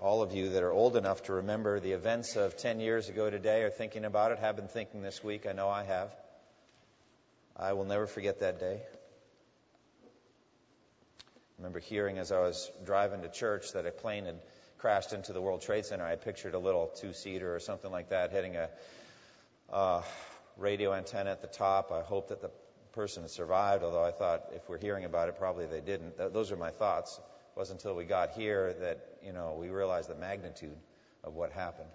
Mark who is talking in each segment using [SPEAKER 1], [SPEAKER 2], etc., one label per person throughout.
[SPEAKER 1] all of you that are old enough to remember the events of 10 years ago today are thinking about it, have been thinking this week. I know I have. I will never forget that day. I remember hearing as I was driving to church that a plane had crashed into the World Trade Center. I pictured a little two seater or something like that hitting a uh, radio antenna at the top. I hope that the person survived, although I thought if we're hearing about it, probably they didn't. Th- those are my thoughts. Wasn't until we got here that, you know, we realized the magnitude of what happened.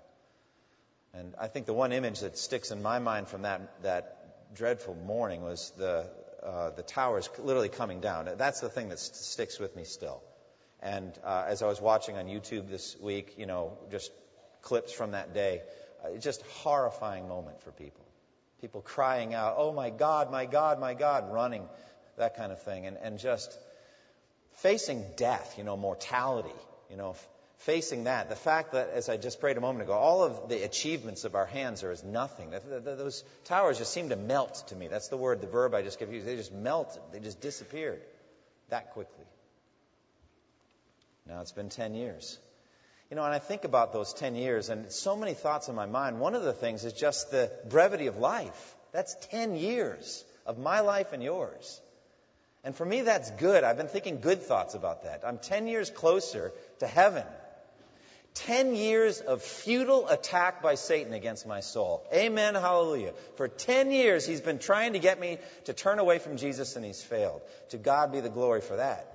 [SPEAKER 1] And I think the one image that sticks in my mind from that, that dreadful morning was the, uh, the towers literally coming down. That's the thing that st- sticks with me still. And uh, as I was watching on YouTube this week, you know, just clips from that day, uh, just horrifying moment for people. People crying out, "Oh my God, my God, my God!" running, that kind of thing, and and just facing death, you know, mortality, you know, facing that. The fact that, as I just prayed a moment ago, all of the achievements of our hands are as nothing. Th- th- th- Those towers just seem to melt to me. That's the word, the verb I just gave you. They just melted. They just disappeared that quickly. Now it's been 10 years. You know, and I think about those 10 years, and so many thoughts in my mind. One of the things is just the brevity of life. That's 10 years of my life and yours. And for me, that's good. I've been thinking good thoughts about that. I'm 10 years closer to heaven. 10 years of futile attack by Satan against my soul. Amen, hallelujah. For 10 years, he's been trying to get me to turn away from Jesus, and he's failed. To God be the glory for that.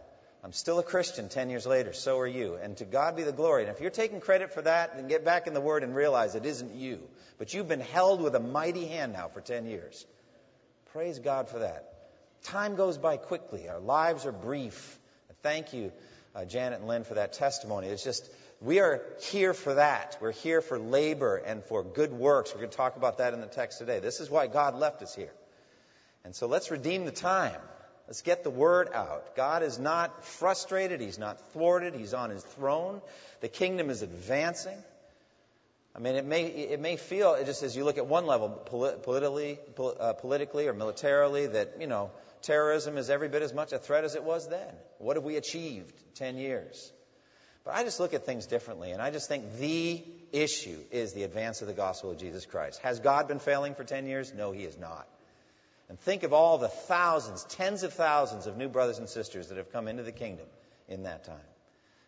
[SPEAKER 1] I'm still a Christian 10 years later. So are you. And to God be the glory. And if you're taking credit for that, then get back in the Word and realize it isn't you. But you've been held with a mighty hand now for 10 years. Praise God for that. Time goes by quickly. Our lives are brief. Thank you, uh, Janet and Lynn, for that testimony. It's just, we are here for that. We're here for labor and for good works. We're going to talk about that in the text today. This is why God left us here. And so let's redeem the time. Let's get the word out. God is not frustrated. He's not thwarted. He's on his throne. The kingdom is advancing. I mean, it may, it may feel, it just as you look at one level, politically, uh, politically or militarily, that, you know, terrorism is every bit as much a threat as it was then. What have we achieved 10 years? But I just look at things differently, and I just think the issue is the advance of the gospel of Jesus Christ. Has God been failing for 10 years? No, he has not. And think of all the thousands, tens of thousands of new brothers and sisters that have come into the kingdom in that time.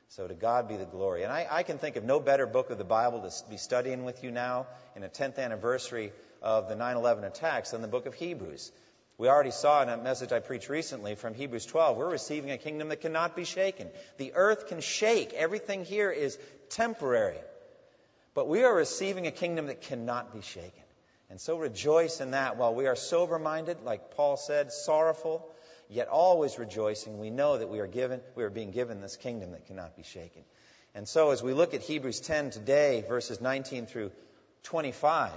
[SPEAKER 1] So to God be the glory. And I, I, can think of no better book of the Bible to be studying with you now in a 10th anniversary of the 9 11 attacks than the book of Hebrews. We already saw in a message I preached recently from Hebrews 12, we're receiving a kingdom that cannot be shaken. The earth can shake. Everything here is temporary. But we are receiving a kingdom that cannot be shaken. And so rejoice in that while we are sober minded, like Paul said, sorrowful, yet always rejoicing. We know that we are given, we are being given this kingdom that cannot be shaken. And so as we look at Hebrews 10 today, verses 19 through 25,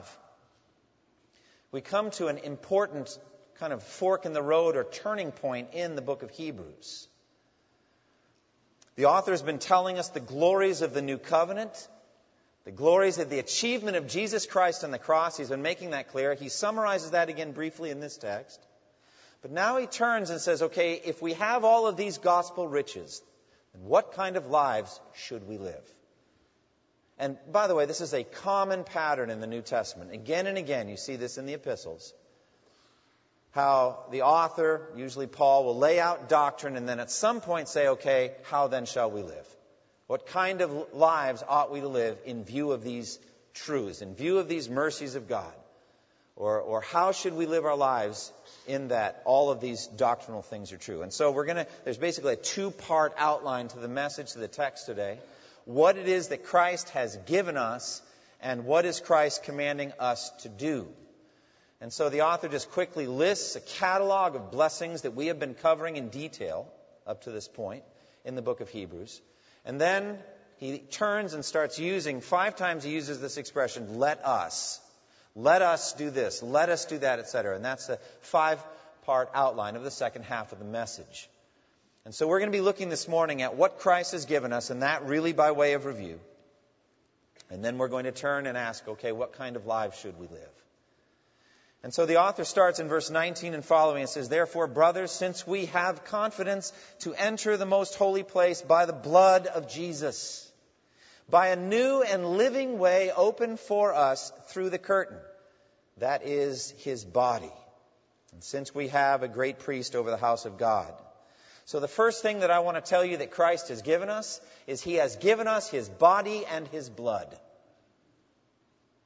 [SPEAKER 1] we come to an important kind of fork in the road or turning point in the book of Hebrews. The author has been telling us the glories of the new covenant the glories of the achievement of Jesus Christ on the cross, he's been making that clear. He summarizes that again briefly in this text. But now he turns and says, okay, if we have all of these gospel riches, then what kind of lives should we live? And by the way, this is a common pattern in the New Testament. Again and again, you see this in the epistles. How the author, usually Paul, will lay out doctrine and then at some point say, okay, how then shall we live? What kind of lives ought we to live in view of these truths, in view of these mercies of God? Or, or how should we live our lives in that all of these doctrinal things are true? And so we're going to, there's basically a two part outline to the message, to the text today. What it is that Christ has given us, and what is Christ commanding us to do. And so the author just quickly lists a catalog of blessings that we have been covering in detail up to this point in the book of Hebrews. And then he turns and starts using, five times he uses this expression, let us. Let us do this. Let us do that, etc. And that's a five part outline of the second half of the message. And so we're going to be looking this morning at what Christ has given us, and that really by way of review. And then we're going to turn and ask, okay, what kind of lives should we live? And so the author starts in verse 19 and following and says, Therefore, brothers, since we have confidence to enter the most holy place by the blood of Jesus, by a new and living way open for us through the curtain, that is his body. And since we have a great priest over the house of God. So the first thing that I want to tell you that Christ has given us is he has given us his body and his blood.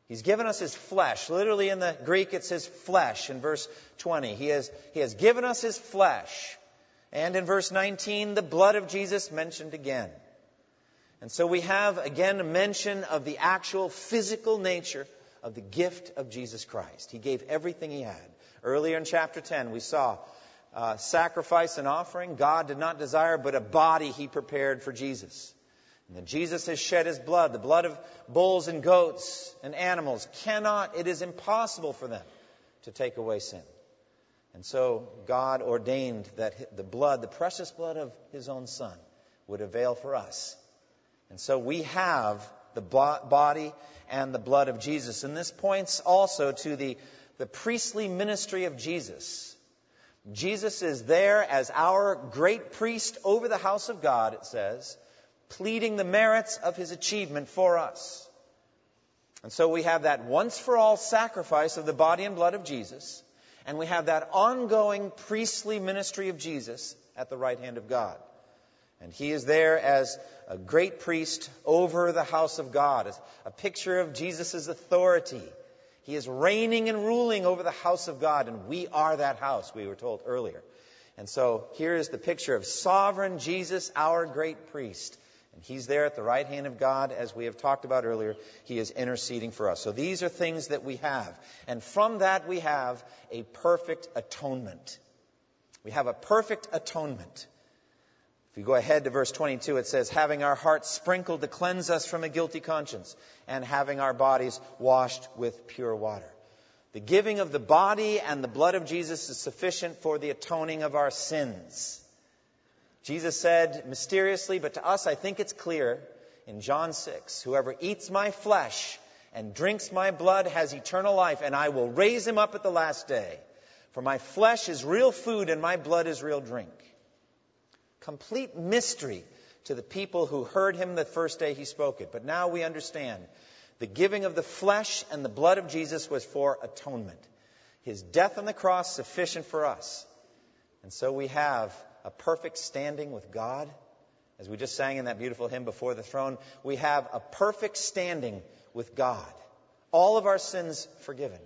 [SPEAKER 1] He's given us his flesh. Literally in the Greek, it says flesh in verse 20. He has, he has given us his flesh. And in verse 19, the blood of Jesus mentioned again. And so we have again a mention of the actual physical nature of the gift of Jesus Christ. He gave everything he had. Earlier in chapter 10, we saw uh, sacrifice and offering. God did not desire but a body he prepared for Jesus. And Jesus has shed his blood. The blood of bulls and goats and animals cannot, it is impossible for them to take away sin. And so God ordained that the blood, the precious blood of his own son, would avail for us. And so we have the body and the blood of Jesus. And this points also to the, the priestly ministry of Jesus. Jesus is there as our great priest over the house of God, it says pleading the merits of his achievement for us. And so we have that once for all sacrifice of the body and blood of Jesus, and we have that ongoing priestly ministry of Jesus at the right hand of God. And he is there as a great priest over the house of God, a picture of Jesus' authority. He is reigning and ruling over the house of God, and we are that house, we were told earlier. And so here is the picture of sovereign Jesus, our great priest, and he's there at the right hand of God, as we have talked about earlier. He is interceding for us. So these are things that we have. And from that, we have a perfect atonement. We have a perfect atonement. If you go ahead to verse 22, it says, having our hearts sprinkled to cleanse us from a guilty conscience, and having our bodies washed with pure water. The giving of the body and the blood of Jesus is sufficient for the atoning of our sins. Jesus said mysteriously, but to us I think it's clear in John 6 Whoever eats my flesh and drinks my blood has eternal life, and I will raise him up at the last day. For my flesh is real food and my blood is real drink. Complete mystery to the people who heard him the first day he spoke it. But now we understand the giving of the flesh and the blood of Jesus was for atonement. His death on the cross sufficient for us. And so we have a perfect standing with God. As we just sang in that beautiful hymn before the throne, we have a perfect standing with God. All of our sins forgiven.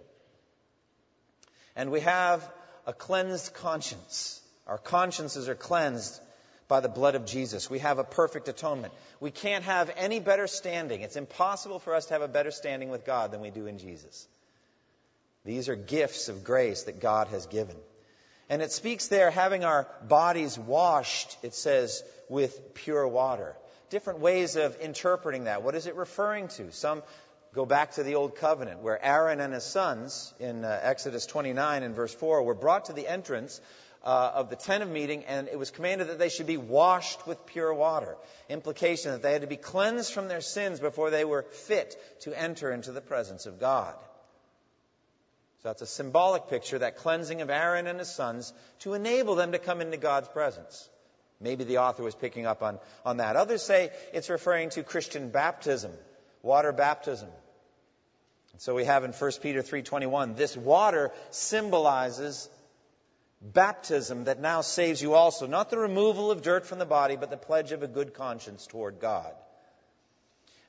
[SPEAKER 1] And we have a cleansed conscience. Our consciences are cleansed by the blood of Jesus. We have a perfect atonement. We can't have any better standing. It's impossible for us to have a better standing with God than we do in Jesus. These are gifts of grace that God has given. And it speaks there, having our bodies washed, it says, with pure water. Different ways of interpreting that. What is it referring to? Some go back to the Old Covenant, where Aaron and his sons, in uh, Exodus 29 and verse 4, were brought to the entrance uh, of the tent of meeting, and it was commanded that they should be washed with pure water. Implication that they had to be cleansed from their sins before they were fit to enter into the presence of God. So that's a symbolic picture, that cleansing of Aaron and his sons to enable them to come into God's presence. Maybe the author was picking up on, on that. Others say it's referring to Christian baptism, water baptism. And so we have in 1 Peter 3:21, this water symbolizes baptism that now saves you also, not the removal of dirt from the body, but the pledge of a good conscience toward God.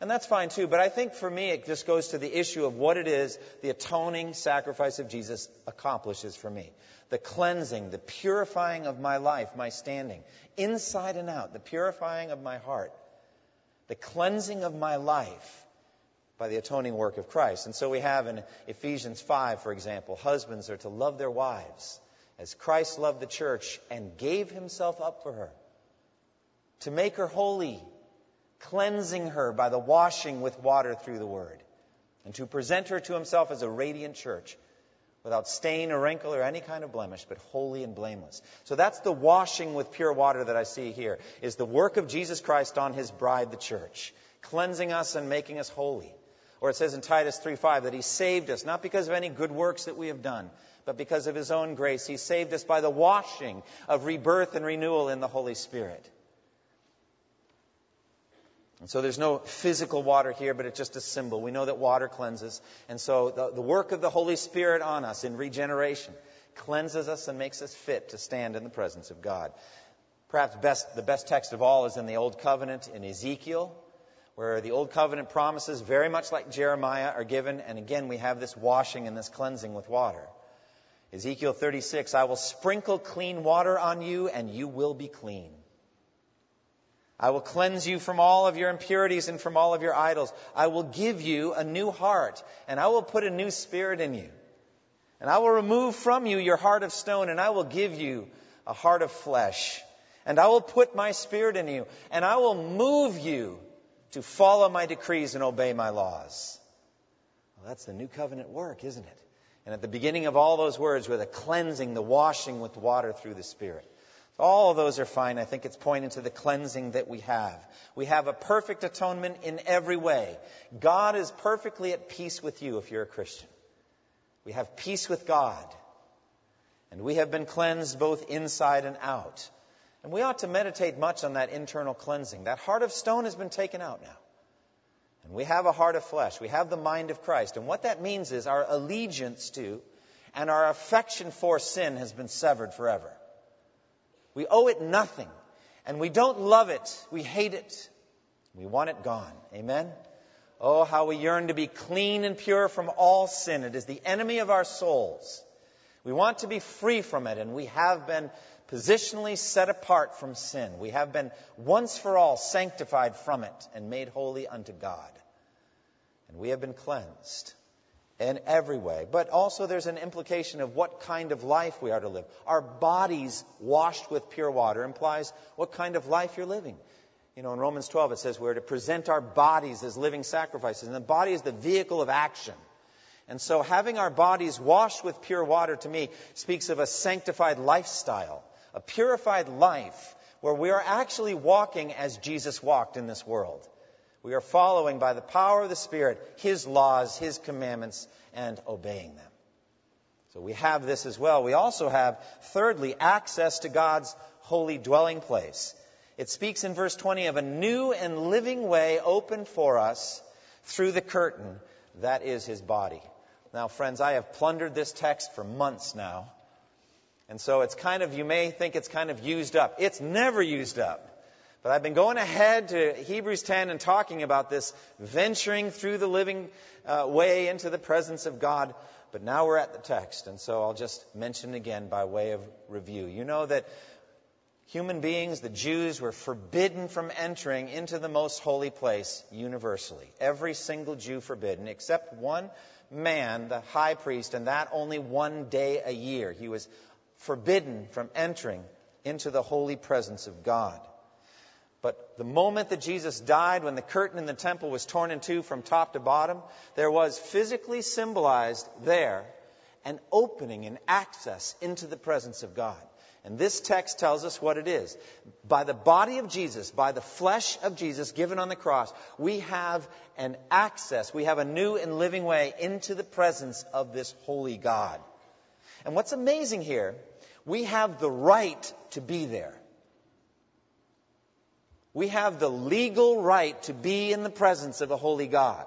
[SPEAKER 1] And that's fine too, but I think for me it just goes to the issue of what it is the atoning sacrifice of Jesus accomplishes for me. The cleansing, the purifying of my life, my standing, inside and out, the purifying of my heart, the cleansing of my life by the atoning work of Christ. And so we have in Ephesians 5, for example, husbands are to love their wives as Christ loved the church and gave himself up for her to make her holy cleansing her by the washing with water through the word. and to present her to himself as a radiant church without stain or wrinkle or any kind of blemish, but holy and blameless. So that's the washing with pure water that I see here, is the work of Jesus Christ on his bride, the church, cleansing us and making us holy. Or it says in Titus 3:5 that he saved us, not because of any good works that we have done, but because of his own grace. He saved us by the washing of rebirth and renewal in the Holy Spirit. And so there's no physical water here, but it's just a symbol. We know that water cleanses. And so the, the work of the Holy Spirit on us in regeneration cleanses us and makes us fit to stand in the presence of God. Perhaps best, the best text of all is in the Old Covenant in Ezekiel, where the Old Covenant promises, very much like Jeremiah, are given. And again, we have this washing and this cleansing with water. Ezekiel 36, I will sprinkle clean water on you, and you will be clean. I will cleanse you from all of your impurities and from all of your idols. I will give you a new heart, and I will put a new spirit in you. And I will remove from you your heart of stone, and I will give you a heart of flesh. And I will put my spirit in you, and I will move you to follow my decrees and obey my laws. Well, that's the new covenant work, isn't it? And at the beginning of all those words were the cleansing, the washing with water through the Spirit. All of those are fine. I think it's pointing to the cleansing that we have. We have a perfect atonement in every way. God is perfectly at peace with you if you're a Christian. We have peace with God. And we have been cleansed both inside and out. And we ought to meditate much on that internal cleansing. That heart of stone has been taken out now. And we have a heart of flesh. We have the mind of Christ. And what that means is our allegiance to and our affection for sin has been severed forever. We owe it nothing. And we don't love it. We hate it. We want it gone. Amen? Oh, how we yearn to be clean and pure from all sin. It is the enemy of our souls. We want to be free from it, and we have been positionally set apart from sin. We have been once for all sanctified from it and made holy unto God. And we have been cleansed in every way. But also, there's an implication of what kind of life we are to live. Our bodies washed with pure water implies what kind of life you're living. You know, in Romans 12, it says we're to present our bodies as living sacrifices, and the body is the vehicle of action. And so, having our bodies washed with pure water to me speaks of a sanctified lifestyle, a purified life where we are actually walking as Jesus walked in this world. We are following by the power of the Spirit His laws, His commandments, and obeying them. So we have this as well. We also have, thirdly, access to God's holy dwelling place. It speaks in verse 20 of a new and living way opened for us through the curtain that is His body. Now, friends, I have plundered this text for months now. And so it's kind of, you may think it's kind of used up. It's never used up. But I've been going ahead to Hebrews 10 and talking about this venturing through the living uh, way into the presence of God. But now we're at the text, and so I'll just mention again by way of review. You know that human beings, the Jews, were forbidden from entering into the most holy place universally. Every single Jew forbidden, except one man, the high priest, and that only one day a year. He was forbidden from entering into the holy presence of God. But the moment that Jesus died, when the curtain in the temple was torn in two from top to bottom, there was physically symbolized there an opening and access into the presence of God. And this text tells us what it is. By the body of Jesus, by the flesh of Jesus given on the cross, we have an access, we have a new and living way into the presence of this holy God. And what's amazing here, we have the right to be there. We have the legal right to be in the presence of a holy God.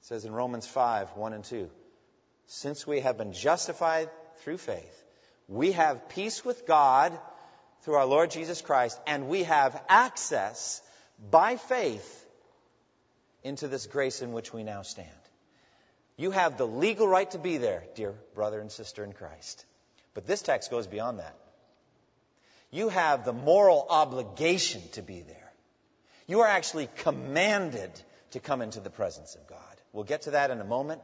[SPEAKER 1] It says in Romans 5 1 and 2 Since we have been justified through faith, we have peace with God through our Lord Jesus Christ, and we have access by faith into this grace in which we now stand. You have the legal right to be there, dear brother and sister in Christ. But this text goes beyond that. You have the moral obligation to be there. You are actually commanded to come into the presence of God. We'll get to that in a moment.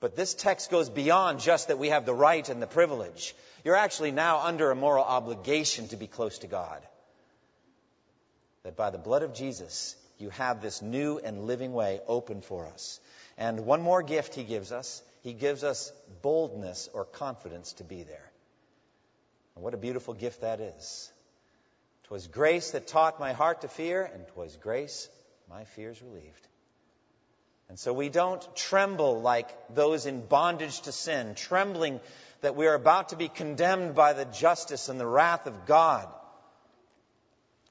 [SPEAKER 1] But this text goes beyond just that we have the right and the privilege. You're actually now under a moral obligation to be close to God. That by the blood of Jesus, you have this new and living way open for us. And one more gift he gives us he gives us boldness or confidence to be there. And what a beautiful gift that is. 'Twas grace that taught my heart to fear, and 'twas grace my fears relieved. And so we don't tremble like those in bondage to sin, trembling that we are about to be condemned by the justice and the wrath of God.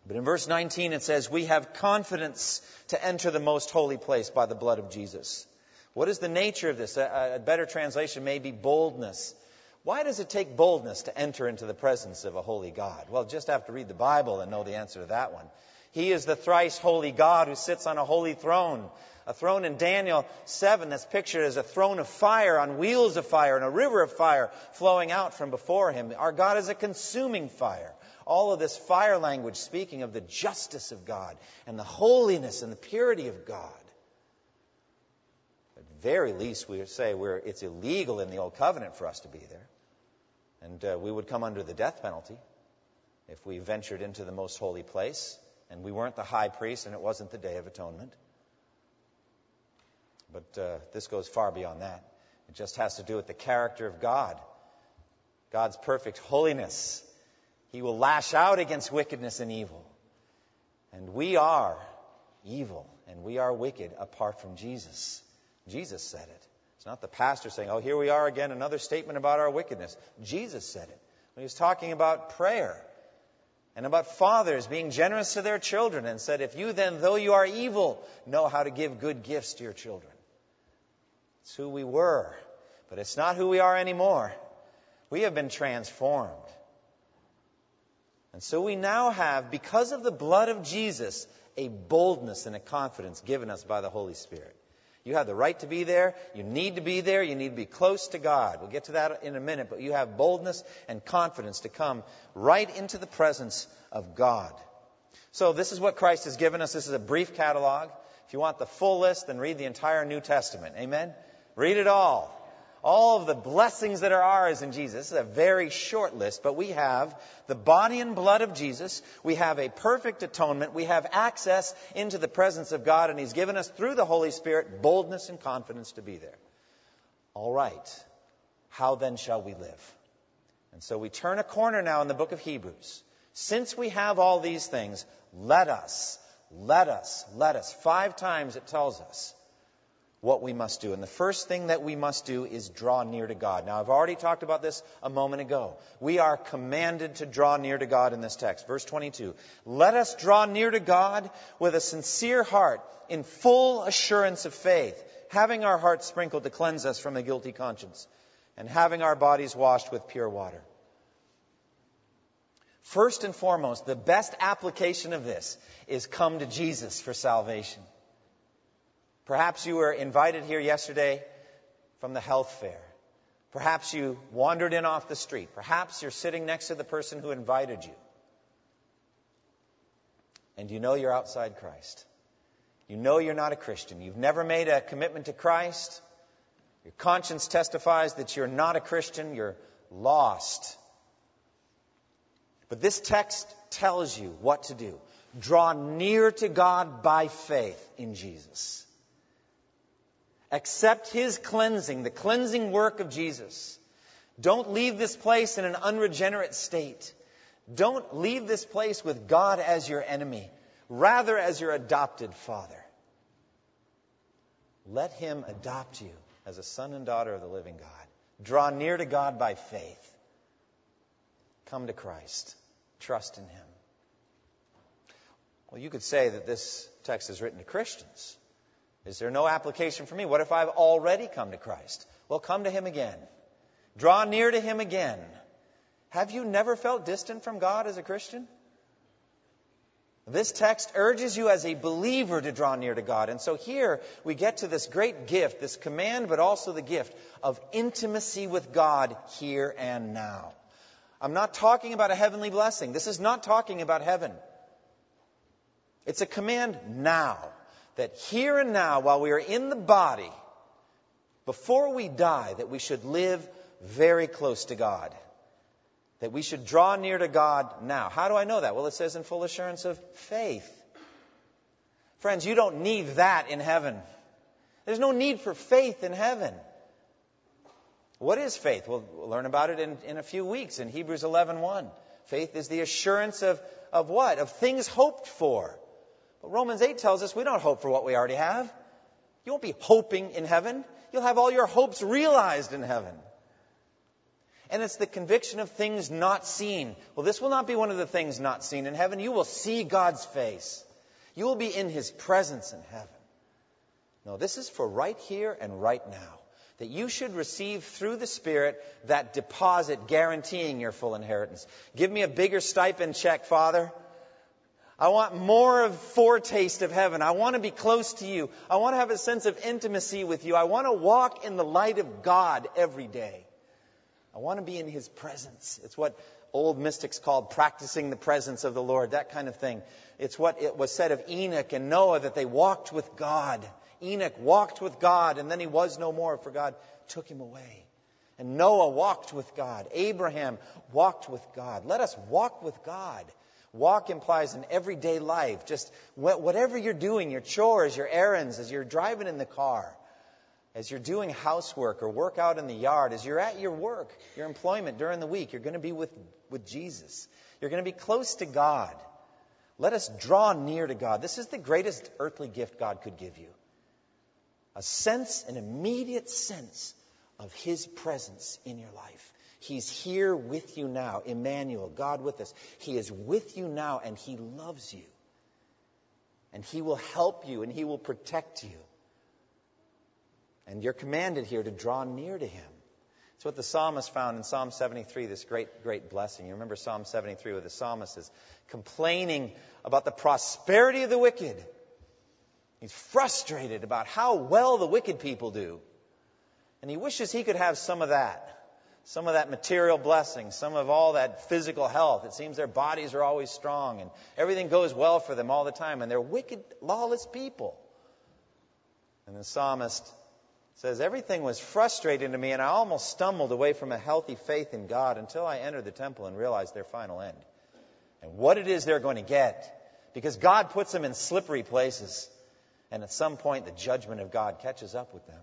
[SPEAKER 1] But in verse 19 it says, We have confidence to enter the most holy place by the blood of Jesus. What is the nature of this? A, a better translation may be boldness. Why does it take boldness to enter into the presence of a holy God? Well, just have to read the Bible and know the answer to that one. He is the thrice holy God who sits on a holy throne. A throne in Daniel 7 that's pictured as a throne of fire on wheels of fire and a river of fire flowing out from before him. Our God is a consuming fire. All of this fire language speaking of the justice of God and the holiness and the purity of God very least, we would say it's illegal in the Old Covenant for us to be there. And uh, we would come under the death penalty if we ventured into the most holy place and we weren't the high priest and it wasn't the Day of Atonement. But uh, this goes far beyond that. It just has to do with the character of God, God's perfect holiness. He will lash out against wickedness and evil. And we are evil and we are wicked apart from Jesus. Jesus said it. It's not the pastor saying, oh, here we are again, another statement about our wickedness. Jesus said it. When he was talking about prayer and about fathers being generous to their children and said, if you then, though you are evil, know how to give good gifts to your children. It's who we were, but it's not who we are anymore. We have been transformed. And so we now have, because of the blood of Jesus, a boldness and a confidence given us by the Holy Spirit. You have the right to be there. You need to be there. You need to be close to God. We'll get to that in a minute, but you have boldness and confidence to come right into the presence of God. So this is what Christ has given us. This is a brief catalog. If you want the full list, then read the entire New Testament. Amen? Read it all all of the blessings that are ours in Jesus. Is a very short list, but we have the body and blood of Jesus. We have a perfect atonement. We have access into the presence of God, and He's given us through the Holy Spirit boldness and confidence to be there. All right. How then shall we live? And so we turn a corner now in the book of Hebrews. Since we have all these things, let us, let us, let us. Five times it tells us what we must do. And the first thing that we must do is draw near to God. Now, I've already talked about this a moment ago. We are commanded to draw near to God in this text. Verse 22. Let us draw near to God with a sincere heart, in full assurance of faith, having our hearts sprinkled to cleanse us from a guilty conscience, and having our bodies washed with pure water. First and foremost, the best application of this is come to Jesus for salvation. Perhaps you were invited here yesterday from the health fair. Perhaps you wandered in off the street. Perhaps you're sitting next to the person who invited you. And you know you're outside Christ. You know you're not a Christian. You've never made a commitment to Christ. Your conscience testifies that you're not a Christian. You're lost. But this text tells you what to do. Draw near to God by faith in Jesus. Accept His cleansing, the cleansing work of Jesus. Don't leave this place in an unregenerate state. Don't leave this place with God as your enemy, rather as your adopted father. Let Him adopt you as a son and daughter of the living God. Draw near to God by faith. Come to Christ. Trust in Him. Well, you could say that this text is written to Christians. Is there no application for me? What if I've already come to Christ? Well, come to Him again. Draw near to Him again. Have you never felt distant from God as a Christian? This text urges you as a believer to draw near to God. And so here we get to this great gift, this command, but also the gift of intimacy with God here and now. I'm not talking about a heavenly blessing. This is not talking about heaven. It's a command now that here and now, while we are in the body, before we die, that we should live very close to God. That we should draw near to God now. How do I know that? Well, it says in full assurance of faith. Friends, you don't need that in heaven. There's no need for faith in heaven. What is faith? We'll, learn about it in, in a few weeks in Hebrews 11.1. Faith is the assurance of, of what? Of things hoped for. But Romans 8 tells us we don't hope for what we already have. You won't be hoping in heaven. You'll have all your hopes realized in heaven. And it's the conviction of things not seen. Well, this will not be one of the things not seen in heaven. You will see God's face. You will be in His presence in heaven. No, this is for right here and right now that you should receive through the Spirit that deposit guaranteeing your full inheritance. Give me a bigger stipend check, Father. I want more of foretaste of heaven. I want to be close to you. I want to have a sense of intimacy with you. I want to walk in the light of God every day. I want to be in His presence. It's what old mystics called practicing the presence of the Lord, that kind of thing. It's what it was said of Enoch and Noah that they walked with God. Enoch walked with God, and then he was no more, for God took him away. And Noah walked with God. Abraham walked with God. Let us walk with God. Walk implies an everyday life. Just whatever you're doing, your chores, your errands, as you're driving in the car, as you're doing housework or work out in the yard, as you're at your work, your employment during the week, you're going to be with, with Jesus. You're going to be close to God. Let us draw near to God. This is the greatest earthly gift God could give you a sense, an immediate sense of His presence in your life. He's here with you now, Emmanuel, God with us. He is with you now and He loves you. And He will help you and He will protect you. And you're commanded here to draw near to Him. It's what the psalmist found in Psalm 73, this great, great blessing. You remember Psalm 73 where the psalmist is complaining about the prosperity of the wicked He's frustrated about how well the wicked people do. And he wishes he could have some of that. Some of that material blessing, some of all that physical health. It seems their bodies are always strong and everything goes well for them all the time. And they're wicked, lawless people. And the psalmist says, Everything was frustrating to me, and I almost stumbled away from a healthy faith in God until I entered the temple and realized their final end. And what it is they're going to get. Because God puts them in slippery places. And at some point, the judgment of God catches up with them.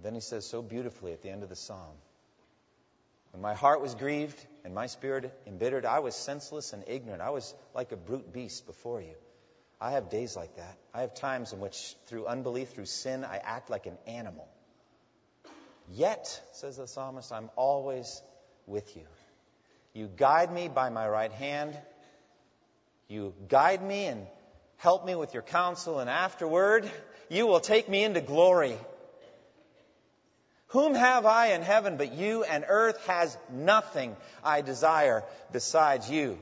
[SPEAKER 1] But then he says so beautifully at the end of the psalm When my heart was grieved and my spirit embittered, I was senseless and ignorant. I was like a brute beast before you. I have days like that. I have times in which, through unbelief, through sin, I act like an animal. Yet, says the psalmist, I'm always with you. You guide me by my right hand. You guide me and help me with your counsel, and afterward, you will take me into glory. Whom have I in heaven but you, and earth has nothing I desire besides you.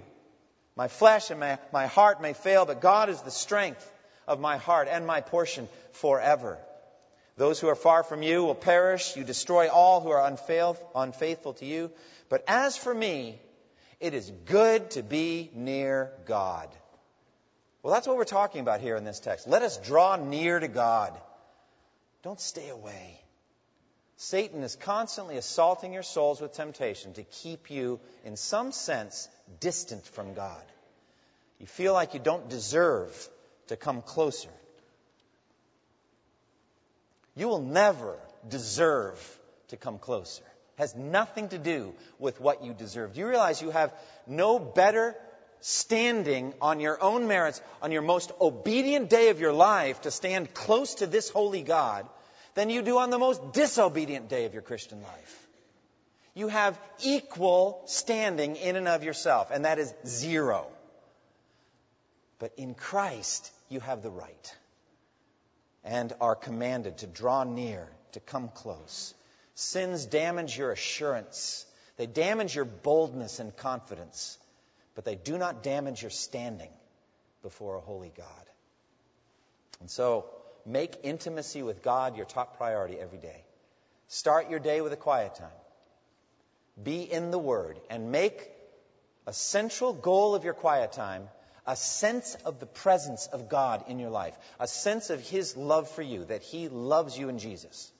[SPEAKER 1] My flesh and my, my heart may fail, but God is the strength of my heart and my portion forever. Those who are far from you will perish. You destroy all who are unfaithful to you. But as for me, it is good to be near God. Well, that's what we're talking about here in this text. Let us draw near to God. Don't stay away. Satan is constantly assaulting your souls with temptation to keep you, in some sense, distant from God. You feel like you don't deserve to come closer. You will never deserve to come closer It has nothing to do with what you deserve. Do you realize you have no better standing on your own merits, on your most obedient day of your life, to stand close to this holy God than you do on the most disobedient day of your Christian life? You have equal standing in and of yourself, and that is zero. But in Christ, you have the right and are commanded to draw near, to come close. Sins damage your assurance. They damage your boldness and confidence, but they do not damage your standing before a holy God. And so, make intimacy with God your top priority every day. Start your day with a quiet time. Be in the Word and make a central goal of your quiet time a sense of the presence of God in your life, a sense of His love for you, that He loves you in Jesus.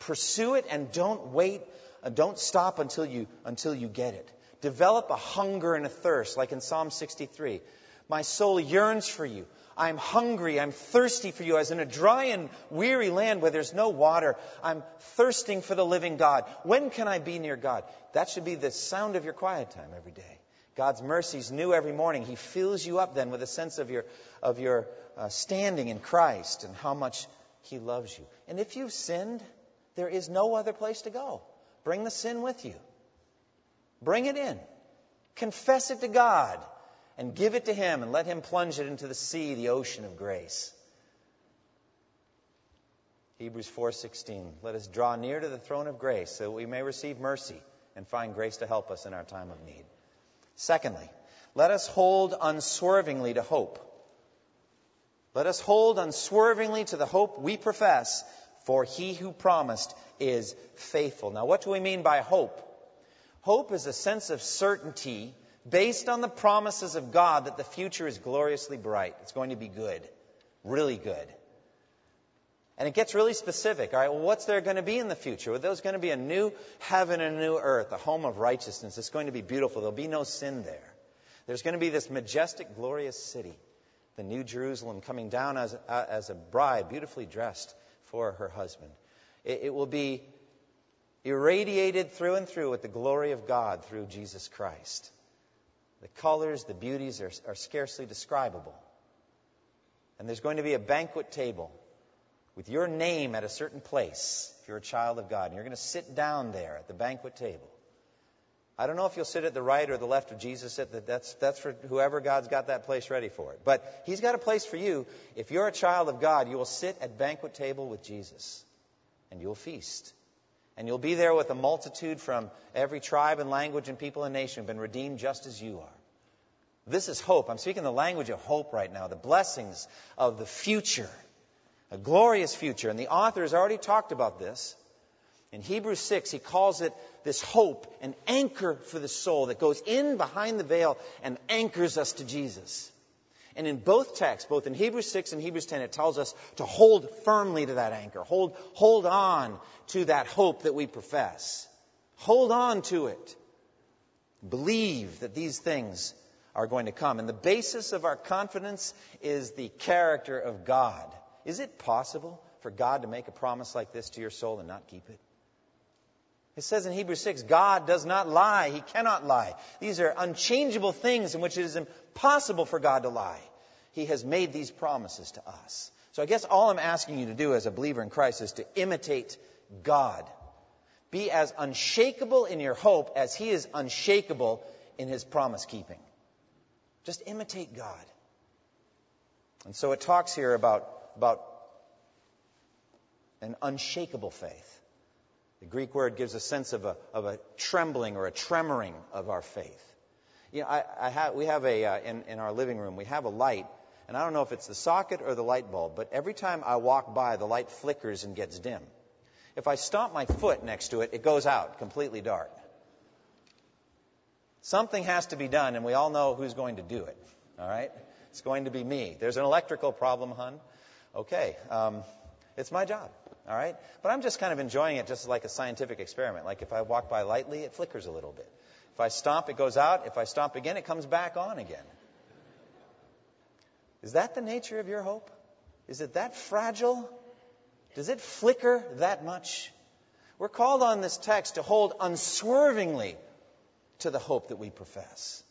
[SPEAKER 1] Pursue it and don't wait, uh, don't stop until you, until you get it. Develop a hunger and a thirst, like in Psalm 63. My soul yearns for you. I'm hungry. I'm thirsty for you. As in a dry and weary land where there's no water, I'm thirsting for the living God. When can I be near God? That should be the sound of your quiet time every day. God's mercies new every morning. He fills you up then with a sense of your, of your uh, standing in Christ and how much He loves you. And if you've sinned, there is no other place to go. Bring the sin with you. Bring it in. Confess it to God and give it to Him and let Him plunge it into the sea, the ocean of grace. Hebrews 4:16 Let us draw near to the throne of grace so that we may receive mercy and find grace to help us in our time of need. Secondly, let us hold unswervingly to hope. Let us hold unswervingly to the hope we profess, for he who promised is faithful. Now, what do we mean by hope? Hope is a sense of certainty based on the promises of God that the future is gloriously bright. It's going to be good, really good. And it gets really specific. All right, well, what's there going to be in the future? Well, there's going to be a new heaven and a new earth, a home of righteousness. It's going to be beautiful. There'll be no sin there. There's going to be this majestic, glorious city, the New Jerusalem, coming down as, uh, as a bride, beautifully dressed for her husband. It, it will be irradiated through and through with the glory of God through Jesus Christ. The colors, the beauties are, are scarcely describable. And there's going to be a banquet table with your name at a certain place if you're a child of God. And you're going to sit down there at the banquet table. I don't know if you'll sit at the right or the left of Jesus. That's, that's for whoever God's got that place ready for it. But He's got a place for you. If you're a child of God, you will sit at banquet table with Jesus. And you'll feast. And you'll be there with a multitude from every tribe and language and people and nation who've been redeemed just as you are. This is hope. I'm speaking the language of hope right now, the blessings of the future a glorious future. And the author has already talked about this. In Hebrews 6, he calls it this hope, an anchor for the soul that goes in behind the veil and anchors us to Jesus. And in both texts, both in Hebrews 6 and Hebrews 10, it tells us to hold firmly to that anchor. Hold, hold on to that hope that we profess. Hold on to it. Believe that these things are going to come. And the basis of our confidence is the character of God. Is it possible for God to make a promise like this to your soul and not keep it? It says in Hebrews 6, God does not lie. He cannot lie. These are unchangeable things in which it is impossible for God to lie. He has made these promises to us. So I guess all I'm asking you to do as a believer in Christ is to imitate God. Be as unshakable in your hope as He is unshakable in His promise keeping. Just imitate God. And so it talks here about about an unshakable faith. The Greek word gives a sense of a, of a trembling or a tremoring of our faith. You know, I, I have, we have a, uh, in, in our living room, we have a light, and I don't know if it's the socket or the light bulb, but every time I walk by, the light flickers and gets dim. If I stomp my foot next to it, it goes out, completely dark. Something has to be done, and we all know who's going to do it. All right? It's going to be me. There's an electrical problem, hun okay, um, it's my job, all right? But I'm just kind of enjoying it just like a scientific experiment. Like if I walk by lightly, it flickers a little bit. If I stomp, it goes out. If I stomp again, it comes back on again. Is that the nature of your hope? Is it that fragile? Does it flicker that much? We're called on this text to hold unswervingly to the hope that we profess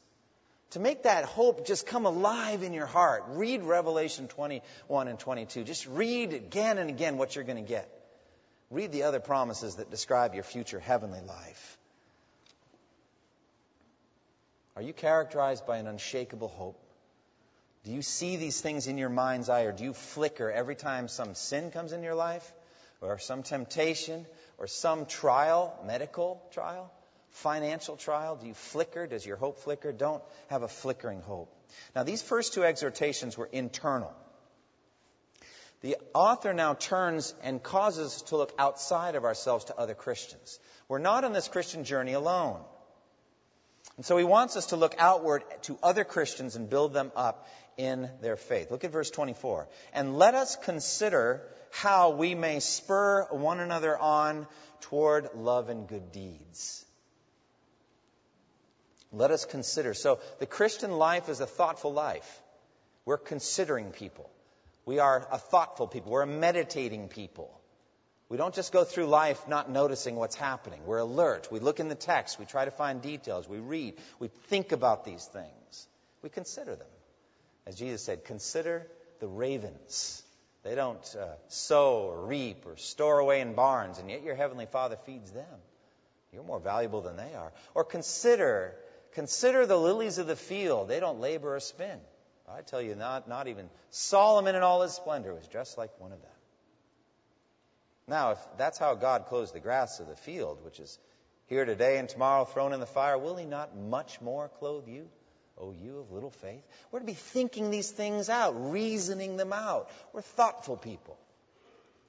[SPEAKER 1] to make that hope just come alive in your heart, read Revelation 21 and 22. Just read again and again what you're going to get. Read the other promises that describe your future heavenly life. Are you characterized by an unshakable hope? Do you see these things in your mind's eye, or do you flicker every time some sin comes in your life, or some temptation, or some trial, medical trial? Financial trial? Do you flicker? Does your hope flicker? Don't have a flickering hope. Now, these first two exhortations were internal. The author now turns and causes us to look outside of ourselves to other Christians. We're not on this Christian journey alone. And so he wants us to look outward to other Christians and build them up in their faith. Look at verse 24. And let us consider how we may spur one another on toward love and good deeds. Let us consider. So the Christian life is a thoughtful life. We're considering people. We are a thoughtful people. We're a meditating people. We don't just go through life not noticing what's happening. We're alert. We look in the text. We try to find details. We read. We think about these things. We consider them. As Jesus said, consider the ravens. They don't uh, sow or reap or store away in barns, and yet your heavenly Father feeds them. You're more valuable than they are. Or consider, consider the lilies of the field. They don't labor or spin. I tell you, not, not even Solomon in all his splendor was dressed like one of them. Now, if that's how God clothes the grass of the field, which is here today and tomorrow thrown in the fire, will he not much more clothe you? O you of little faith? We're to be thinking these things out, reasoning them out. We're thoughtful people.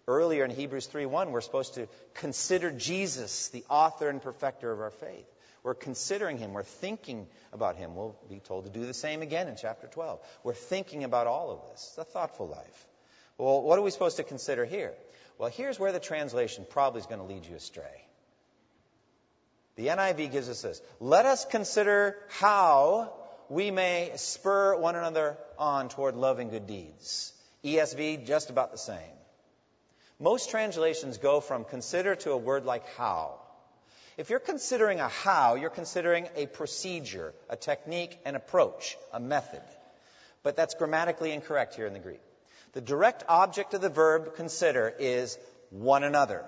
[SPEAKER 1] Earlier in Hebrews 3:1, we're supposed to consider Jesus, the author and perfecter of our faith. We're considering him. We're thinking about him. We'll be told to do the same again in chapter 12. We're thinking about all of this. It's a thoughtful life. Well, what are we supposed to consider here? Well, here's where the translation probably is going to lead you astray. The NIV gives us this Let us consider how we may spur one another on toward loving good deeds. ESV, just about the same. Most translations go from consider to a word like how. If you're considering a how, you're considering a procedure, a technique, an approach, a method. But that's grammatically incorrect here in the Greek. The direct object of the verb consider is one another.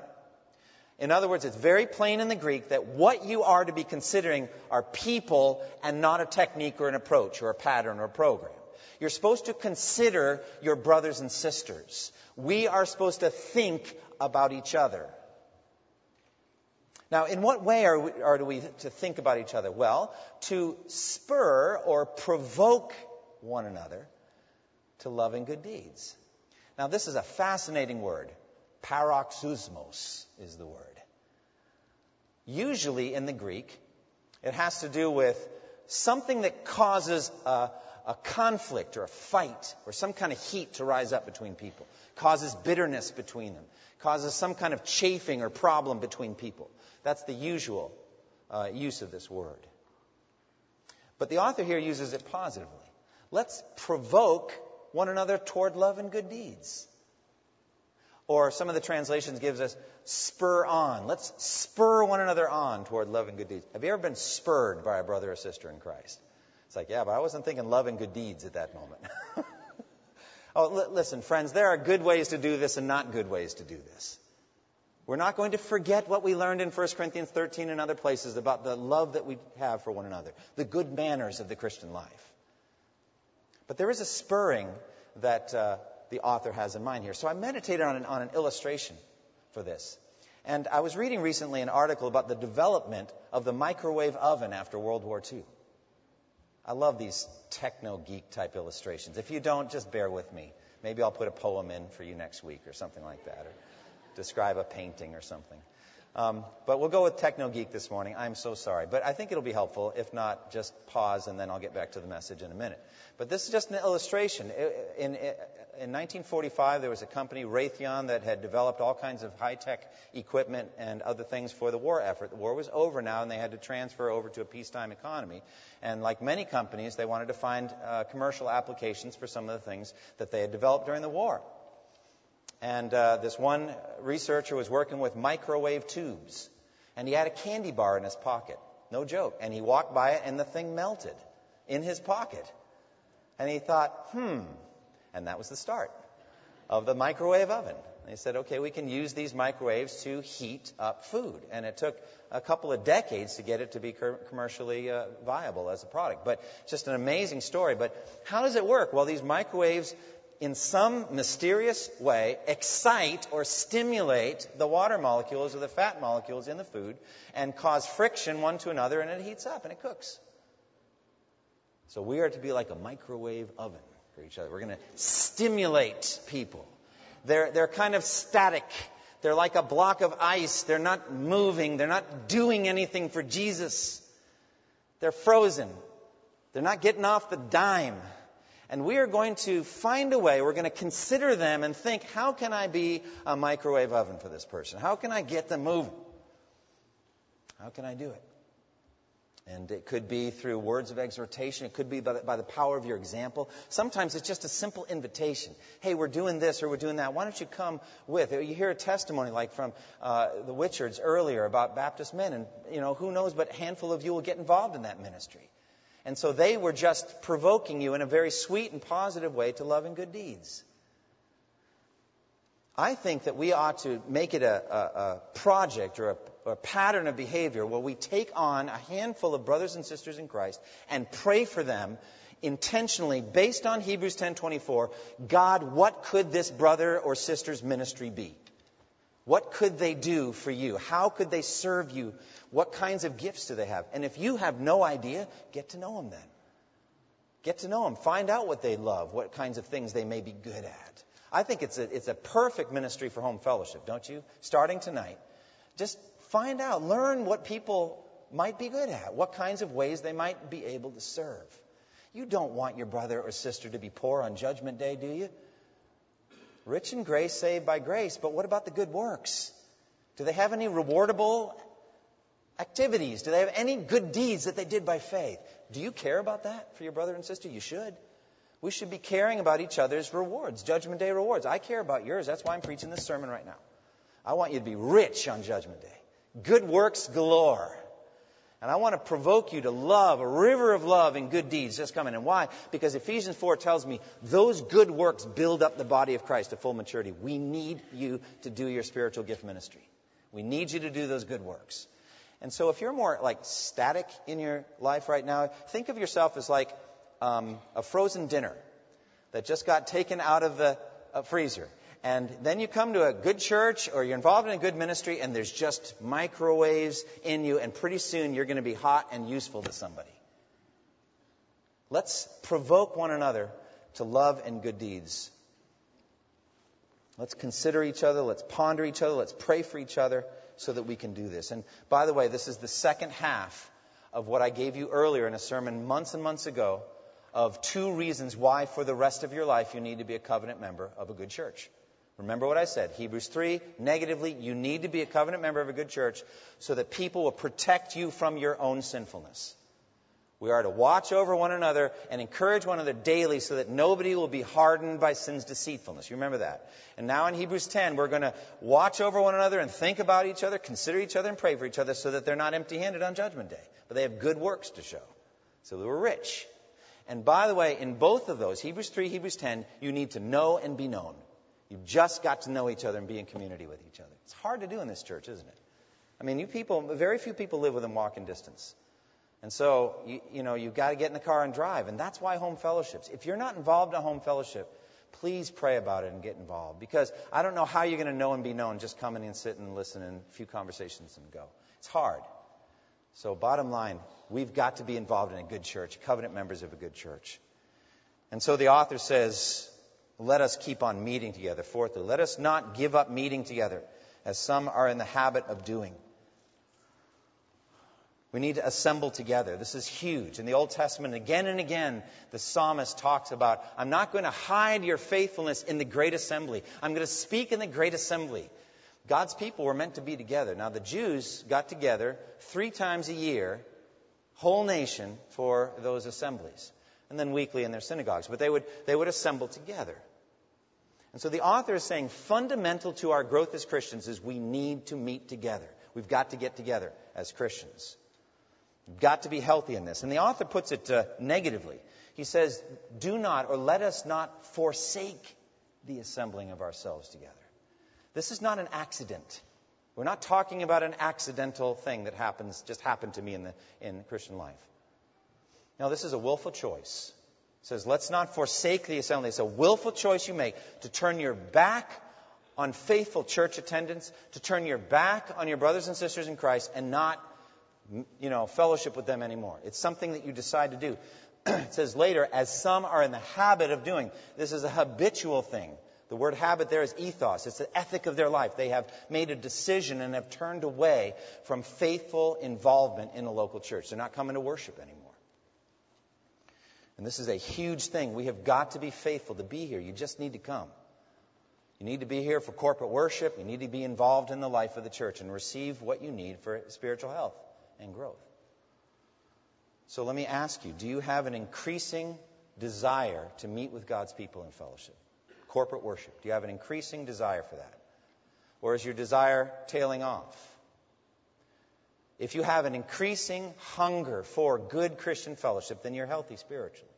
[SPEAKER 1] In other words, it's very plain in the Greek that what you are to be considering are people and not a technique or an approach or a pattern or a program. You're supposed to consider your brothers and sisters. We are supposed to think about each other. Now, in what way are we, are we to think about each other? Well, to spur or provoke one another to loving good deeds. Now, this is a fascinating word. Paroxysmos is the word. Usually in the Greek, it has to do with something that causes a, a, conflict or a fight or some kind of heat to rise up between people, causes bitterness between them, causes some kind of chafing or problem between people. That's the usual uh, use of this word. But the author here uses it positively. Let's provoke one another toward love and good deeds. Or some of the translations gives us spur on. Let's spur one another on toward love and good deeds. Have you ever been spurred by a brother or sister in Christ? It's like, yeah, but I wasn't thinking love and good deeds at that moment. oh, l- listen, friends, there are good ways to do this and not good ways to do this. We're not going to forget what we learned in 1 Corinthians 13 and other places about the love that we have for one another, the good manners of the Christian life. But there is a spurring that uh, the author has in mind here. So I meditated on an, on an illustration for this. And I was reading recently an article about the development of the microwave oven after World War II. I love these techno geek type illustrations. If you don't, just bear with me. Maybe I'll put a poem in for you next week or something like that, or describe a painting or something. Um, but we'll go with Techno Geek this morning. I'm so sorry. But I think it'll be helpful. If not, just pause and then I'll get back to the message in a minute. But this is just an illustration. In, in, in 1945, there was a company, Raytheon, that had developed all kinds of high tech equipment and other things for the war effort. The war was over now, and they had to transfer over to a peacetime economy. And like many companies, they wanted to find uh, commercial applications for some of the things that they had developed during the war. And uh, this one researcher was working with microwave tubes, and he had a candy bar in his pocket. No joke. And he walked by it, and the thing melted in his pocket. And he thought, hmm, and that was the start of the microwave oven. They said, okay, we can use these microwaves to heat up food. And it took a couple of decades to get it to be commercially uh, viable as a product. But just an amazing story. But how does it work? Well, these microwaves, in some mysterious way, excite or stimulate the water molecules or the fat molecules in the food and cause friction one to another, and it heats up and it cooks. So we are to be like a microwave oven for each other. We're going to stimulate people. They're, they're kind of static. They're like a block of ice. They're not moving. They're not doing anything for Jesus. They're frozen. They're not getting off the dime. And we are going to find a way, we're going to consider them and think, how can I be a microwave oven for this person? How can I get them moving? How can I do it? And it could be through words of exhortation. It could be by the, by the, power of your example. Sometimes it's just a simple invitation. Hey, we're doing this or we're doing that. Why don't you come with? You hear a testimony like from uh, the Witchards earlier about Baptist men, and you know who knows, but a handful of you will get involved in that ministry. And so they were just provoking you in a very sweet and positive way to love and good deeds. I think that we ought to make it a, a, a project or a, a pattern of behavior where we take on a handful of brothers and sisters in Christ and pray for them intentionally based on Hebrews 10:24 God what could this brother or sister's ministry be what could they do for you how could they serve you what kinds of gifts do they have and if you have no idea get to know them then get to know them find out what they love what kinds of things they may be good at I think it's a, it's a perfect ministry for home fellowship, don't you? Starting tonight. Just find out, learn what people might be good at, what kinds of ways they might be able to serve. You don't want your brother or sister to be poor on Judgment Day, do you? Rich in grace, saved by grace, but what about the good works? Do they have any rewardable activities? Do they have any good deeds that they did by faith? Do you care about that for your brother and sister? You should. We should be caring about each other's rewards, Judgment Day rewards. I care about yours. That's why I'm preaching this sermon right now. I want you to be rich on Judgment Day. Good works galore. And I want to provoke you to love, a river of love and good deeds just coming. And why? Because Ephesians 4 tells me those good works build up the body of Christ to full maturity. We need you to do your spiritual gift ministry. We need you to do those good works. And so if you're more like static in your life right now, think of yourself as like um, a frozen dinner that just got taken out of the uh, freezer. And then you come to a good church or you're involved in a good ministry and there's just microwaves in you, and pretty soon you're going to be hot and useful to somebody. Let's provoke one another to love and good deeds. Let's consider each other, let's ponder each other, let's pray for each other so that we can do this. And by the way, this is the second half of what I gave you earlier in a sermon months and months ago of two reasons why, for the rest of your life, you need to be a covenant member of a good church. Remember what I said. Hebrews 3, negatively, you need to be a covenant member of a good church so that people will protect you from your own sinfulness. We are to watch over one another and encourage one another daily so that nobody will be hardened by sin's deceitfulness. You remember that. And now in Hebrews 10, we're going to watch over one another and think about each other, consider each other, and pray for each other so that they're not empty handed on Judgment Day. But they have good works to show. So they were rich. And by the way, in both of those, Hebrews 3, Hebrews 10, you need to know and be known. You've just got to know each other and be in community with each other. It's hard to do in this church, isn't it? I mean, you people, very few people live within walking distance. And so, you, you know, you've got to get in the car and drive. And that's why home fellowships. If you're not involved in a home fellowship, please pray about it and get involved. Because I don't know how you're going to know and be known just coming and sitting and listening a few conversations and go. It's hard. So, bottom line, we've got to be involved in a good church, covenant members of a good church. And so the author says, let us keep on meeting together. Fourthly, let us not give up meeting together, as some are in the habit of doing. We need to assemble together. This is huge. In the Old Testament, again and again, the psalmist talks about, I'm not going to hide your faithfulness in the great assembly. I'm going to speak in the great assembly. God's people were meant to be together. Now, the Jews got together three times a year, whole nation, for those assemblies, and then weekly in their synagogues. But they would, they would assemble together. And so the author is saying fundamental to our growth as Christians is we need to meet together. We've got to get together as Christians. We've got to be healthy in this. And the author puts it uh, negatively. He says, Do not or let us not forsake the assembling of ourselves together. This is not an accident. We're not talking about an accidental thing that happens, just happened to me in, the, in Christian life. Now, this is a willful choice. Says, let's not forsake the assembly. It's a willful choice you make to turn your back on faithful church attendance, to turn your back on your brothers and sisters in Christ and not, you know, fellowship with them anymore. It's something that you decide to do. it says later, as some are in the habit of doing. This is a habitual thing. The word habit there is ethos. It's the ethic of their life. They have made a decision and have turned away from faithful involvement in a local church. They're not coming to worship anymore. And this is a huge thing. We have got to be faithful to be here. You just need to come. You need to be here for corporate worship. You need to be involved in the life of the church and receive what you need for spiritual health and growth. So let me ask you do you have an increasing desire to meet with God's people in fellowship? Corporate worship. Do you have an increasing desire for that? Or is your desire tailing off? If you have an increasing hunger for good Christian fellowship, then you're healthy spiritually.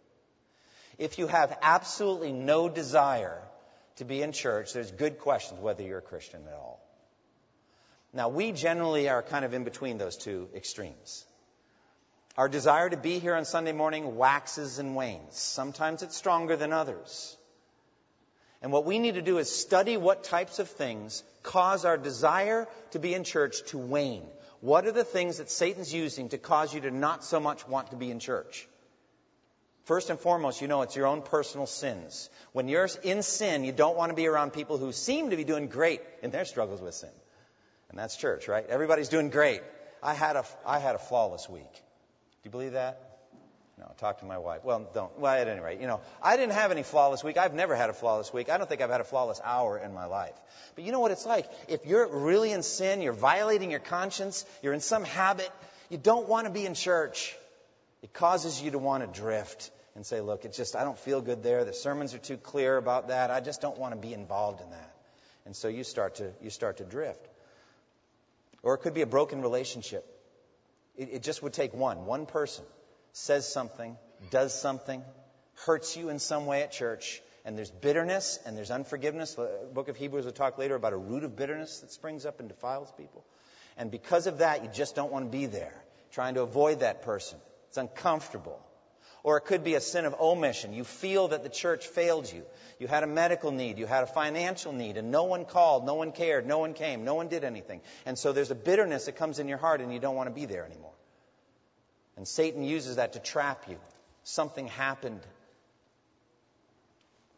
[SPEAKER 1] If you have absolutely no desire to be in church, there's good questions whether you're a Christian at all. Now, we generally are kind of in between those two extremes. Our desire to be here on Sunday morning waxes and wanes. Sometimes it's stronger than others. And what we need to do is study what types of things cause our desire to be in church to wane. What are the things that Satan's using to cause you to not so much want to be in church? First and foremost, you know it's your own personal sins. When you're in sin, you don't want to be around people who seem to be doing great in their struggles with sin. And that's church, right? Everybody's doing great. I had a, I had a flawless week. Do you believe that? No, talk to my wife. Well, don't. Well, at any rate, you know, I didn't have any flawless week. I've never had a flawless week. I don't think I've had a flawless hour in my life. But you know what it's like? If you're really in sin, you're violating your conscience, you're in some habit, you don't want to be in church. It causes you to want to drift and say, look, it's just, I don't feel good there. The sermons are too clear about that. I just don't want to be involved in that. And so you start to, you start to drift. Or it could be a broken relationship. It, it just would take one, one person says something, does something, hurts you in some way at church, and there's bitterness and there's unforgiveness. The book of Hebrews will talk later about a root of bitterness that springs up and defiles people. And because of that, you just don't want to be there, trying to avoid that person. It's uncomfortable. Or it could be a sin of omission. You feel that the church failed you. You had a medical need, you had a financial need, and no one called, no one cared, no one came, no one did anything. And so there's a bitterness that comes in your heart and you don't want to be there anymore. And Satan uses that to trap you. Something happened.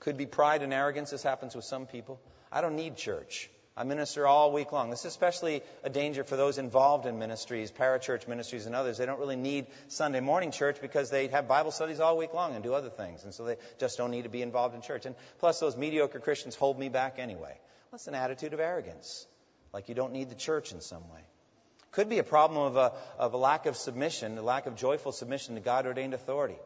[SPEAKER 1] Could be pride and arrogance. This happens with some people. I don't need church. I minister all week long. This is especially a danger for those involved in ministries, parachurch ministries, and others. They don't really need Sunday morning church because they have Bible studies all week long and do other things. And so they just don't need to be involved in church. And plus, those mediocre Christians hold me back anyway. That's an attitude of arrogance. Like you don't need the church in some way. Could be a problem of a, of a lack of submission, a lack of joyful submission to God ordained authority.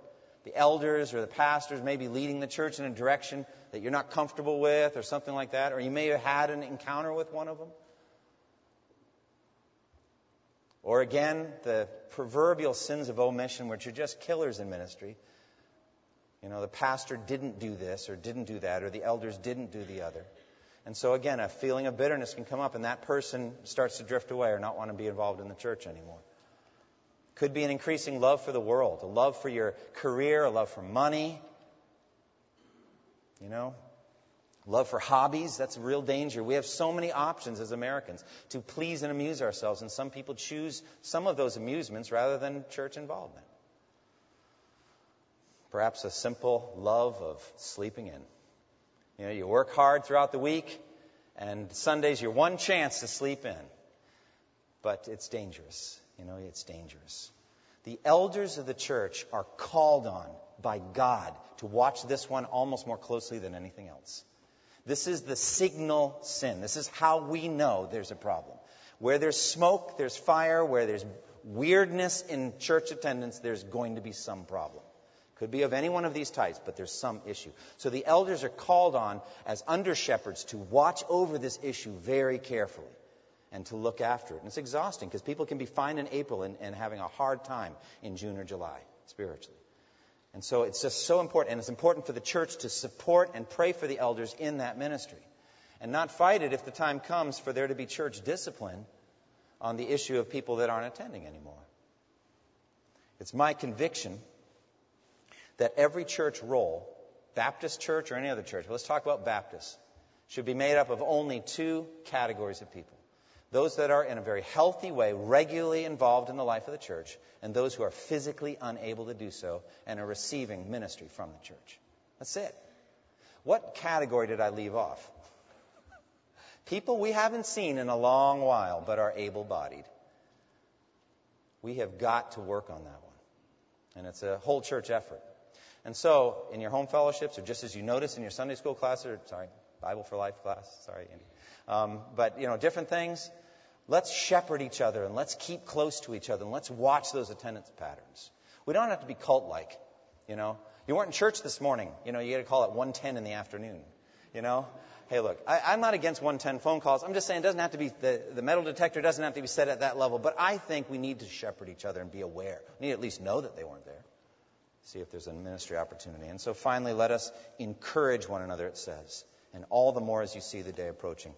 [SPEAKER 1] The elders or the pastors may be leading the church in a direction that you're not comfortable with or something like that, or you may have had an encounter with one of them. Or again, the proverbial sins of omission, which are just killers in ministry. You know, the pastor didn't do this or didn't do that, or the elders didn't do the other. And so, again, a feeling of bitterness can come up, and that person starts to drift away or not want to be involved in the church anymore. Could be an increasing love for the world, a love for your career, a love for money. You know, love for hobbies. That's a real danger. We have so many options as Americans to please and amuse ourselves, and some people choose some of those amusements rather than church involvement. Perhaps a simple love of sleeping in. You know, you work hard throughout the week, and Sunday's your one chance to sleep in. But it's dangerous. You know, it's dangerous. The elders of the church are called on by God to watch this one almost more closely than anything else. This is the signal sin. This is how we know there's a problem. Where there's smoke, there's fire. Where there's weirdness in church attendance, there's going to be some problem. Could be of any one of these types, but there's some issue. So the elders are called on as under shepherds to watch over this issue very carefully and to look after it. And it's exhausting because people can be fine in April and, and having a hard time in June or July spiritually. And so it's just so important, and it's important for the church to support and pray for the elders in that ministry. And not fight it if the time comes for there to be church discipline on the issue of people that aren't attending anymore. It's my conviction that every church roll, Baptist church or any other church, let's talk about Baptists, should be made up of only two categories of people those that are in a very healthy way regularly involved in the life of the church, and those who are physically unable to do so and are receiving ministry from the church. That's it. What category did I leave off? People we haven't seen in a long while but are able bodied. We have got to work on that one. And it's a whole church effort. And so, in your home fellowships, or just as you notice in your Sunday school class, or sorry, Bible for Life class, sorry, Andy. Um, but you know, different things. Let's shepherd each other and let's keep close to each other and let's watch those attendance patterns. We don't have to be cult like, you know. You weren't in church this morning, you know, you get a call at 110 in the afternoon, you know. Hey, look, I, am not against 110 phone calls. I'm just saying it doesn't have to be, the, the metal detector doesn't have to be set at that level. But I think we need to shepherd each other and be aware. We need to at least know that they weren't there. See if there's a ministry opportunity. And so finally, let us encourage one another, it says. And all the more as you see the day approaching.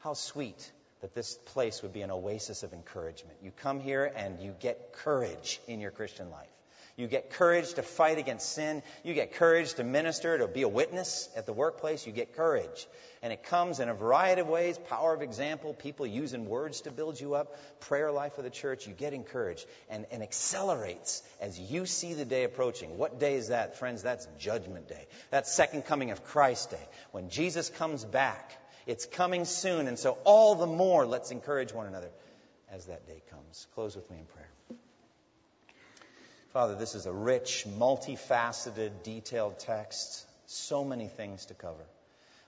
[SPEAKER 1] How sweet that this place would be an oasis of encouragement. You come here and you get courage in your Christian life. You get courage to fight against sin. You get courage to minister, to be a witness at the workplace. You get courage. And it comes in a variety of ways power of example, people using words to build you up, prayer life of the church. You get encouraged and, and accelerates as you see the day approaching. What day is that, friends? That's Judgment Day. That's Second Coming of Christ Day. When Jesus comes back, it's coming soon. And so, all the more, let's encourage one another as that day comes. Close with me in prayer. Father, this is a rich, multifaceted, detailed text. So many things to cover.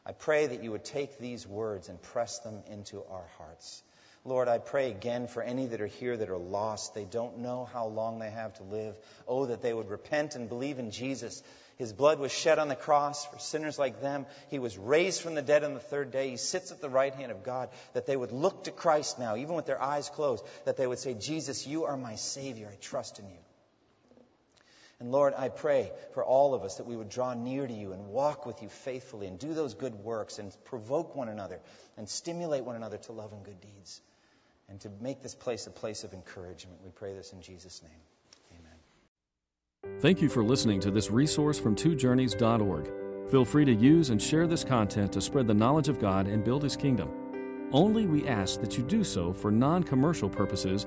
[SPEAKER 1] I pray that you would take these words and press them into our hearts. Lord, I pray again for any that are here that are lost. They don't know how long they have to live. Oh, that they would repent and believe in Jesus. His blood was shed on the cross for sinners like them. He was raised from the dead on the third day. He sits at the right hand of God. That they would look to Christ now, even with their eyes closed. That they would say, Jesus, you are my Savior. I trust in you. And Lord, I pray for all of us that we would draw near to you and walk with you faithfully and do those good works and provoke one another and stimulate one another to love and good deeds and to make this place a place of encouragement. We pray this in Jesus' name. Amen.
[SPEAKER 2] Thank you for listening to this resource from twojourneys.org. Feel free to use and share this content to spread the knowledge of God and build His kingdom. Only we ask that you do so for non commercial purposes